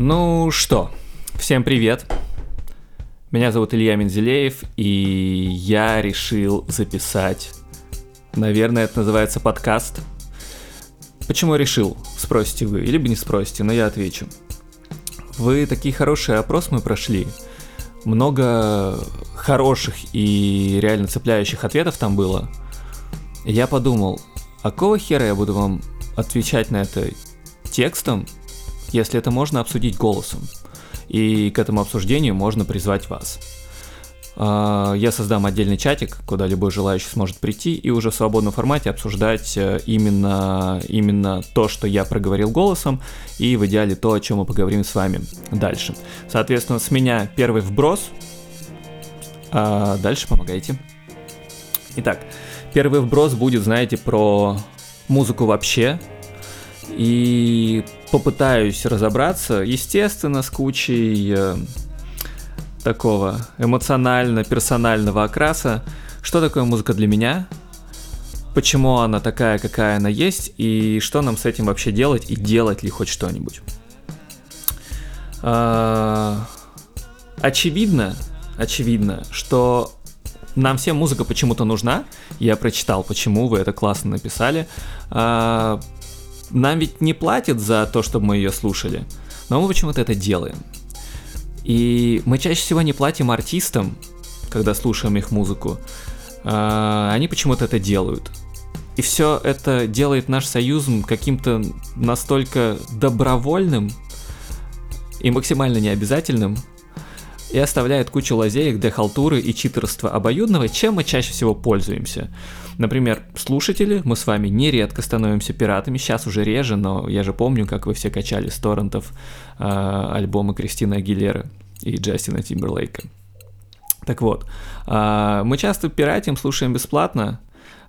Ну что, всем привет. Меня зовут Илья Мензелеев, и я решил записать, наверное, это называется подкаст. Почему решил, спросите вы, или бы не спросите, но я отвечу. Вы такие хорошие опросы мы прошли, много хороших и реально цепляющих ответов там было. Я подумал, а какого хера я буду вам отвечать на это текстом, если это можно обсудить голосом. И к этому обсуждению можно призвать вас. А, я создам отдельный чатик, куда любой желающий сможет прийти и уже в свободном формате обсуждать э, именно, именно то, что я проговорил голосом, и в идеале то, о чем мы поговорим с вами дальше. Соответственно, с меня первый вброс, а дальше помогайте. Итак, первый вброс будет, знаете, про музыку вообще, и попытаюсь разобраться, естественно, с кучей э, такого эмоционально-персонального окраса, что такое музыка для меня, почему она такая, какая она есть, и что нам с этим вообще делать, и делать ли хоть что-нибудь. А, очевидно, очевидно, что нам всем музыка почему-то нужна. Я прочитал, почему вы это классно написали. Нам ведь не платят за то, чтобы мы ее слушали, но мы почему-то это делаем. И мы чаще всего не платим артистам, когда слушаем их музыку. А, они почему-то это делают. И все это делает наш союз каким-то настолько добровольным и максимально необязательным, и оставляет кучу лазеек для халтуры и читерства обоюдного, чем мы чаще всего пользуемся. Например, слушатели, мы с вами нередко становимся пиратами, сейчас уже реже, но я же помню, как вы все качали с торрентов э, альбомы Кристины Агилеры и Джастина Тимберлейка. Так вот, э, мы часто пиратим, слушаем бесплатно,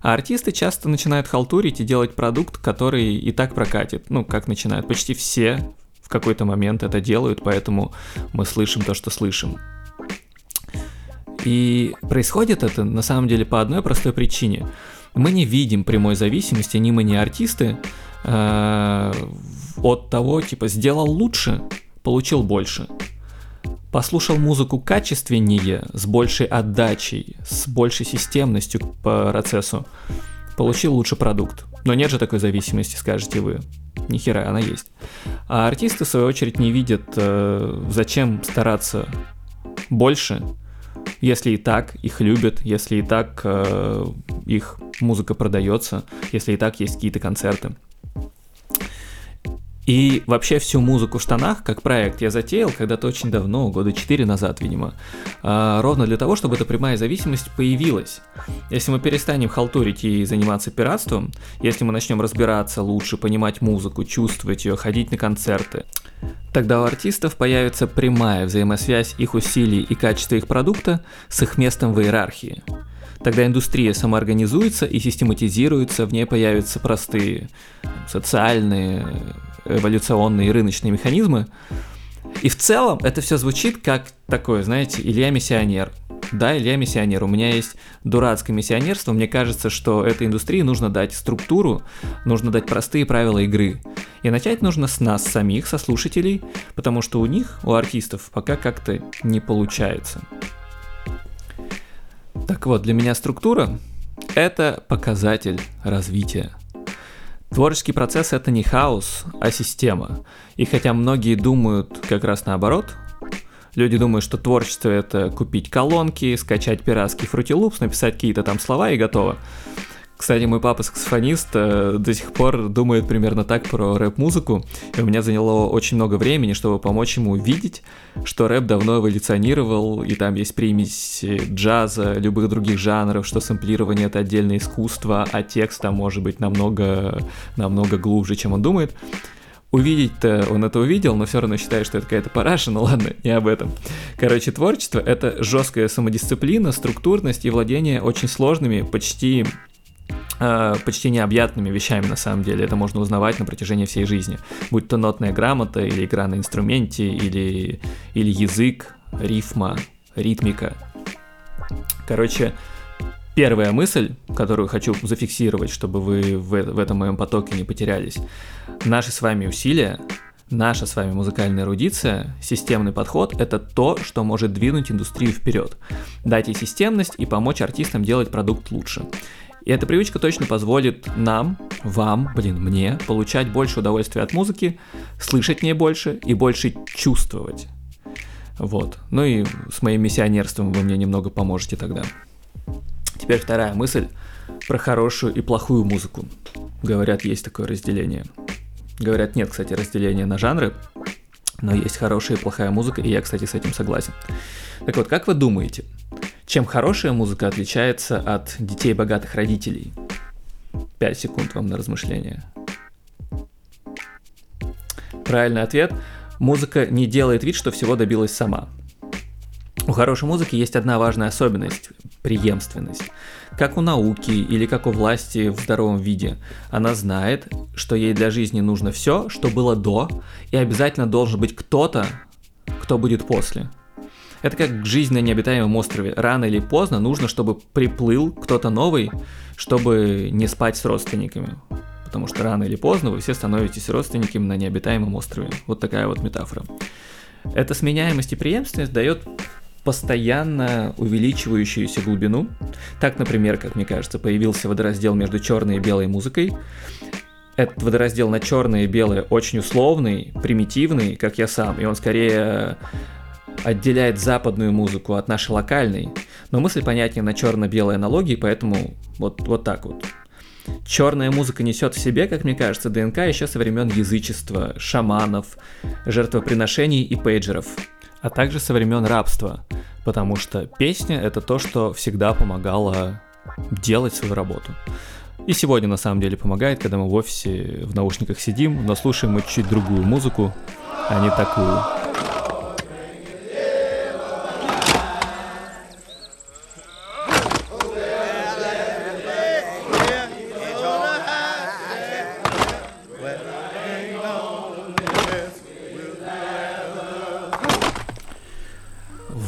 а артисты часто начинают халтурить и делать продукт, который и так прокатит. Ну, как начинают? Почти все какой-то момент это делают, поэтому мы слышим то, что слышим. И происходит это на самом деле по одной простой причине. Мы не видим прямой зависимости, ни мы, ни артисты, э, от того, типа, сделал лучше, получил больше. Послушал музыку качественнее, с большей отдачей, с большей системностью по процессу, получил лучший продукт. Но нет же такой зависимости, скажете вы. Ни хера, она есть. А артисты, в свою очередь, не видят, э, зачем стараться больше, если и так их любят, если и так э, их музыка продается, если и так есть какие-то концерты. И вообще всю музыку в штанах, как проект, я затеял когда-то очень давно, года 4 назад, видимо, а, ровно для того, чтобы эта прямая зависимость появилась. Если мы перестанем халтурить и заниматься пиратством, если мы начнем разбираться лучше, понимать музыку, чувствовать ее, ходить на концерты, тогда у артистов появится прямая взаимосвязь их усилий и качества их продукта с их местом в иерархии. Тогда индустрия самоорганизуется и систематизируется, в ней появятся простые социальные, эволюционные и рыночные механизмы. И в целом это все звучит как такое, знаете, Илья миссионер. Да, Илья миссионер. У меня есть дурацкое миссионерство. Мне кажется, что этой индустрии нужно дать структуру, нужно дать простые правила игры. И начать нужно с нас самих, со слушателей, потому что у них, у артистов, пока как-то не получается. Так вот, для меня структура — это показатель развития. Творческий процесс это не хаос, а система. И хотя многие думают как раз наоборот, люди думают, что творчество это купить колонки, скачать пиратский Loops, написать какие-то там слова и готово. Кстати, мой папа саксофонист э, до сих пор думает примерно так про рэп-музыку, и у меня заняло очень много времени, чтобы помочь ему увидеть, что рэп давно эволюционировал, и там есть примесь джаза, любых других жанров, что сэмплирование это отдельное искусство, а текст там может быть намного, намного глубже, чем он думает. Увидеть-то он это увидел, но все равно считает, что это какая-то параша, ну ладно, не об этом. Короче, творчество — это жесткая самодисциплина, структурность и владение очень сложными, почти Э, почти необъятными вещами на самом деле. Это можно узнавать на протяжении всей жизни. Будь то нотная грамота, или игра на инструменте, или, или язык, рифма, ритмика. Короче, первая мысль, которую хочу зафиксировать, чтобы вы в, в этом моем потоке не потерялись. Наши с вами усилия Наша с вами музыкальная эрудиция, системный подход – это то, что может двинуть индустрию вперед, дать ей системность и помочь артистам делать продукт лучше. И эта привычка точно позволит нам, вам, блин, мне получать больше удовольствия от музыки, слышать не больше и больше чувствовать. Вот. Ну и с моим миссионерством вы мне немного поможете тогда. Теперь вторая мысль про хорошую и плохую музыку. Говорят, есть такое разделение. Говорят, нет, кстати, разделения на жанры, но есть хорошая и плохая музыка, и я, кстати, с этим согласен. Так вот, как вы думаете, чем хорошая музыка отличается от детей богатых родителей? 5 секунд вам на размышление. Правильный ответ – музыка не делает вид, что всего добилась сама. У хорошей музыки есть одна важная особенность – преемственность как у науки или как у власти в здоровом виде. Она знает, что ей для жизни нужно все, что было до, и обязательно должен быть кто-то, кто будет после. Это как жизнь на необитаемом острове. Рано или поздно нужно, чтобы приплыл кто-то новый, чтобы не спать с родственниками. Потому что рано или поздно вы все становитесь родственниками на необитаемом острове. Вот такая вот метафора. Эта сменяемость и преемственность дает постоянно увеличивающуюся глубину. Так, например, как мне кажется, появился водораздел между черной и белой музыкой. Этот водораздел на черное и белое очень условный, примитивный, как я сам, и он скорее отделяет западную музыку от нашей локальной. Но мысль понятнее на черно-белой аналогии, поэтому вот, вот так вот. Черная музыка несет в себе, как мне кажется, ДНК еще со времен язычества, шаманов, жертвоприношений и пейджеров – а также со времен рабства, потому что песня — это то, что всегда помогало делать свою работу. И сегодня на самом деле помогает, когда мы в офисе в наушниках сидим, но слушаем мы чуть другую музыку, а не такую.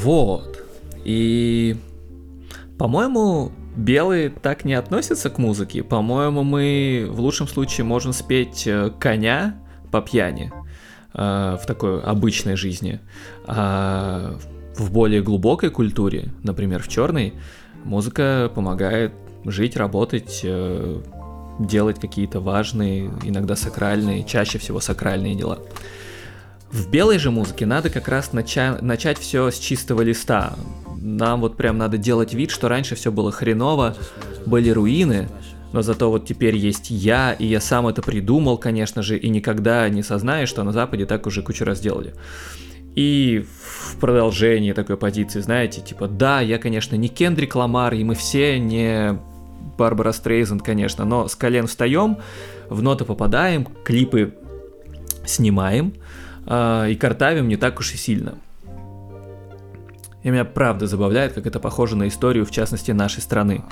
Вот. И, по-моему, белые так не относятся к музыке. По-моему, мы в лучшем случае можем спеть э, коня по пьяни э, в такой обычной жизни. А в более глубокой культуре, например, в черной, музыка помогает жить, работать, э, делать какие-то важные, иногда сакральные, чаще всего сакральные дела. В белой же музыке надо как раз нача- начать все с чистого листа. Нам вот прям надо делать вид, что раньше все было хреново, были руины, но зато вот теперь есть я, и я сам это придумал, конечно же, и никогда не сознаю, что на Западе так уже кучу раз делали. И в продолжении такой позиции, знаете, типа, да, я, конечно, не Кендрик Ламар, и мы все не Барбара Стрейзен, конечно, но с колен встаем, в ноты попадаем, клипы снимаем, э, и картавим не так уж и сильно. И меня правда забавляет, как это похоже на историю, в частности, нашей страны.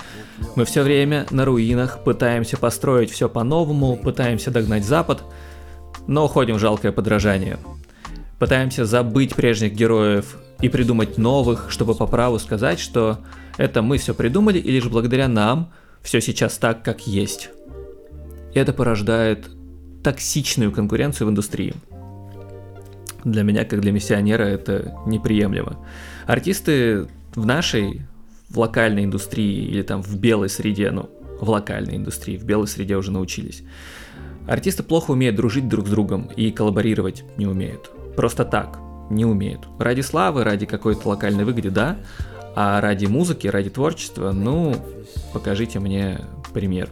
Мы все время на руинах пытаемся построить все по-новому, пытаемся догнать Запад, но уходим в жалкое подражание. Пытаемся забыть прежних героев и придумать новых, чтобы по праву сказать, что это мы все придумали, и лишь благодаря нам все сейчас так, как есть. И это порождает токсичную конкуренцию в индустрии – для меня, как для миссионера, это неприемлемо. Артисты в нашей, в локальной индустрии или там в белой среде, ну, в локальной индустрии, в белой среде уже научились. Артисты плохо умеют дружить друг с другом и коллаборировать не умеют. Просто так, не умеют. Ради славы, ради какой-то локальной выгоды, да, а ради музыки, ради творчества, ну, покажите мне пример.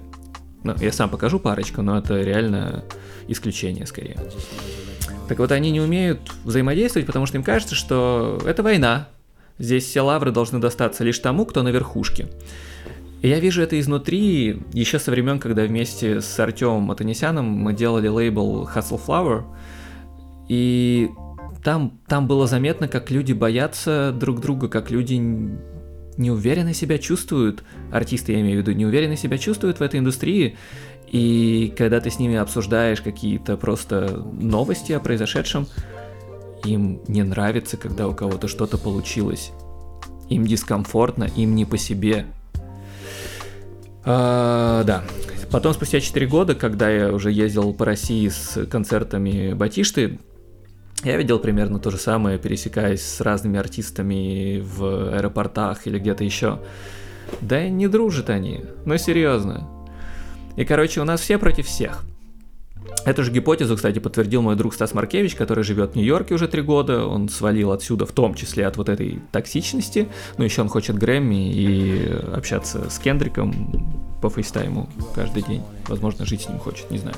Ну, я сам покажу парочку, но это реально исключение скорее. Так вот, они не умеют взаимодействовать, потому что им кажется, что это война. Здесь все лавры должны достаться лишь тому, кто на верхушке. И я вижу это изнутри еще со времен, когда вместе с Артемом Матанесяном мы делали лейбл Hustle Flower. И там, там было заметно, как люди боятся друг друга, как люди неуверенно себя чувствуют, артисты я имею в виду, неуверенно себя чувствуют в этой индустрии, и когда ты с ними обсуждаешь какие-то просто новости о произошедшем, им не нравится, когда у кого-то что-то получилось. Им дискомфортно, им не по себе. А, да. Потом, спустя 4 года, когда я уже ездил по России с концертами Батишты, Я видел примерно то же самое, пересекаясь с разными артистами в аэропортах или где-то еще. Да и не дружат они, но серьезно. И, короче, у нас все против всех. Эту же гипотезу, кстати, подтвердил мой друг Стас Маркевич, который живет в Нью-Йорке уже три года. Он свалил отсюда, в том числе от вот этой токсичности. Но еще он хочет Грэмми и общаться с Кендриком по фейстайму каждый день. Возможно, жить с ним хочет, не знаю.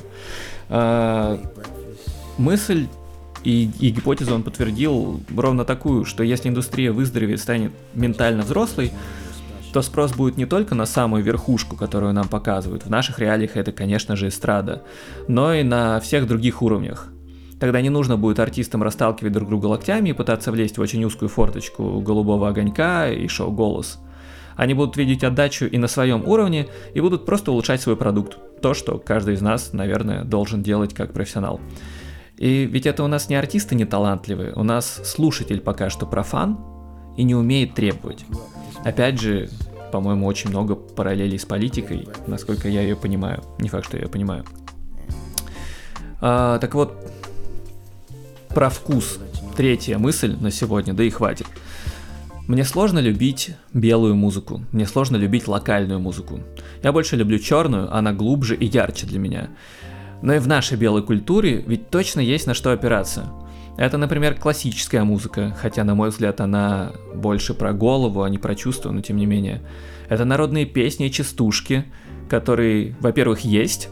А, мысль и, и гипотезу он подтвердил ровно такую, что если индустрия выздоровеет, станет ментально взрослой, то спрос будет не только на самую верхушку, которую нам показывают, в наших реалиях это, конечно же, эстрада, но и на всех других уровнях. Тогда не нужно будет артистам расталкивать друг друга локтями и пытаться влезть в очень узкую форточку голубого огонька и шоу «Голос». Они будут видеть отдачу и на своем уровне, и будут просто улучшать свой продукт. То, что каждый из нас, наверное, должен делать как профессионал. И ведь это у нас не артисты не талантливые, у нас слушатель пока что профан и не умеет требовать. Опять же, по-моему, очень много параллелей с политикой, насколько я ее понимаю. Не факт, что я ее понимаю. А, так вот, про вкус. Третья мысль на сегодня, да и хватит. Мне сложно любить белую музыку, мне сложно любить локальную музыку. Я больше люблю черную, она глубже и ярче для меня. Но и в нашей белой культуре ведь точно есть на что опираться. Это, например, классическая музыка, хотя, на мой взгляд, она больше про голову, а не про чувства, но тем не менее. Это народные песни и частушки, которые, во-первых, есть.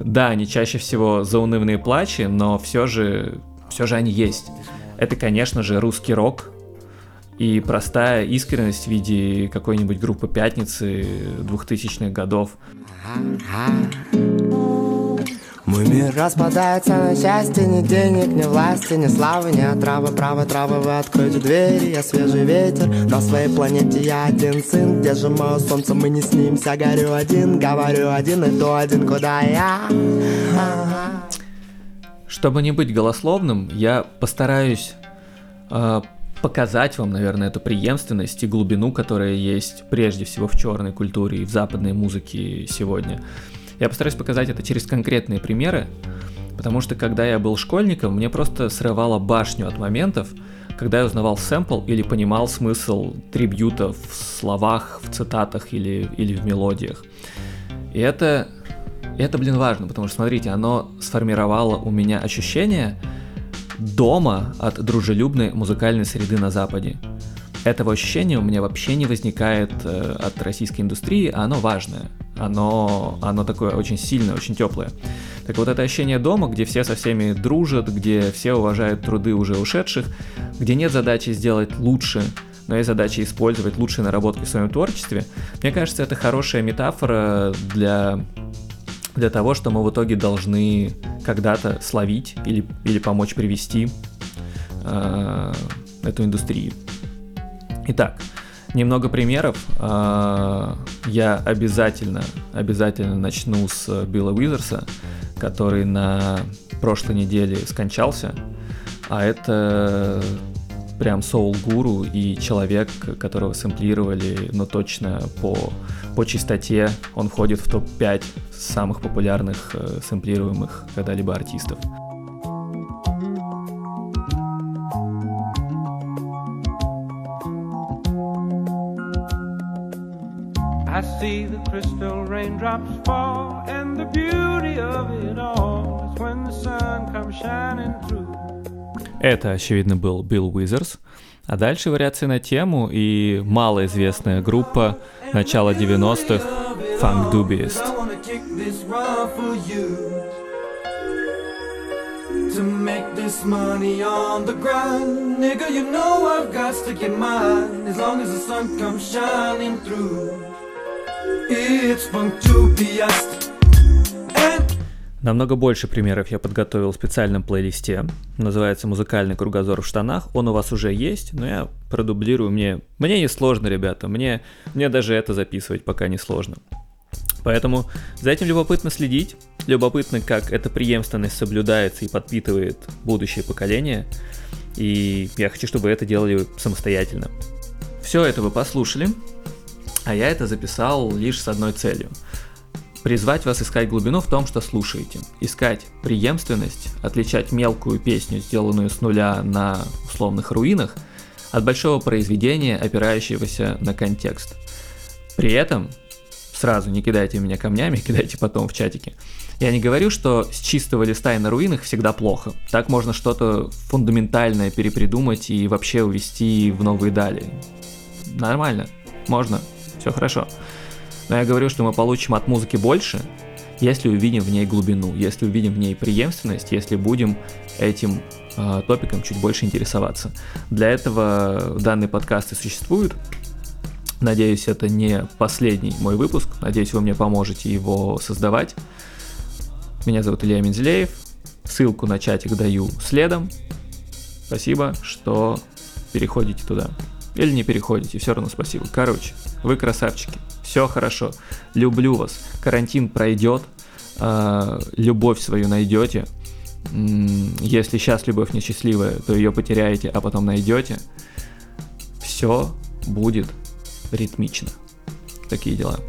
Да, они чаще всего заунывные плачи, но все же, все же они есть. Это, конечно же, русский рок, и простая искренность в виде какой-нибудь группы «Пятницы» 2000-х годов. Мой мир. Распадается на части Ни денег, ни власти, ни славы, ни отравы Право, травы, вы откройте двери Я свежий ветер, на своей планете я один сын Где же мое солнце, мы не снимся. Горю один, говорю один, иду один, куда я? Чтобы не быть голословным, я постараюсь э, показать вам, наверное, эту преемственность и глубину, которая есть прежде всего в черной культуре и в западной музыке сегодня. Я постараюсь показать это через конкретные примеры, потому что когда я был школьником, мне просто срывало башню от моментов, когда я узнавал сэмпл или понимал смысл трибьюта в словах, в цитатах или, или в мелодиях. И это, это, блин, важно, потому что, смотрите, оно сформировало у меня ощущение дома от дружелюбной музыкальной среды на Западе. Этого ощущения у меня вообще не возникает э, от российской индустрии, а оно важное оно, оно такое очень сильное, очень теплое. Так вот это ощущение дома, где все со всеми дружат, где все уважают труды уже ушедших, где нет задачи сделать лучше, но есть задача использовать лучшие наработки в своем творчестве, мне кажется, это хорошая метафора для, для того, что мы в итоге должны когда-то словить или, или помочь привести э, эту индустрию. Итак, Немного примеров. А, я обязательно, обязательно начну с Билла Уизерса, который на прошлой неделе скончался. А это прям соул-гуру и человек, которого сэмплировали, но точно по, по чистоте он входит в топ-5 самых популярных э, сэмплируемых когда-либо артистов. Crystal raindrops fall, and the beauty of it all is when the sun comes shining through. Это, очевидно, был Билл Уизерс. А дальше вариации на тему и малоизвестная группа начала 90-х Funk Dubiest. To make this money on the grind Nigga, you know I've got to get mine As long as the sun comes shining through Намного больше примеров я подготовил в специальном плейлисте. Называется «Музыкальный кругозор в штанах». Он у вас уже есть, но я продублирую. Мне, мне не сложно, ребята. Мне, мне даже это записывать пока не сложно. Поэтому за этим любопытно следить. Любопытно, как эта преемственность соблюдается и подпитывает будущее поколение. И я хочу, чтобы это делали самостоятельно. Все это вы послушали. А я это записал лишь с одной целью. призвать вас искать глубину в том, что слушаете, искать преемственность, отличать мелкую песню, сделанную с нуля на условных руинах, от большого произведения, опирающегося на контекст. При этом сразу не кидайте меня камнями, кидайте потом в чатике. Я не говорю, что с чистого листа и на руинах всегда плохо. Так можно что-то фундаментальное перепридумать и вообще увести в новые дали. Нормально, можно, все хорошо. Но я говорю, что мы получим от музыки больше, если увидим в ней глубину, если увидим в ней преемственность, если будем этим э, топиком чуть больше интересоваться. Для этого данный подкаст и существует. Надеюсь, это не последний мой выпуск. Надеюсь, вы мне поможете его создавать. Меня зовут Илья Мензелеев. Ссылку на чатик даю следом. Спасибо, что переходите туда. Или не переходите, все равно спасибо. Короче, вы красавчики все хорошо, люблю вас, карантин пройдет, э, любовь свою найдете, если сейчас любовь несчастливая, то ее потеряете, а потом найдете, все будет ритмично. Такие дела.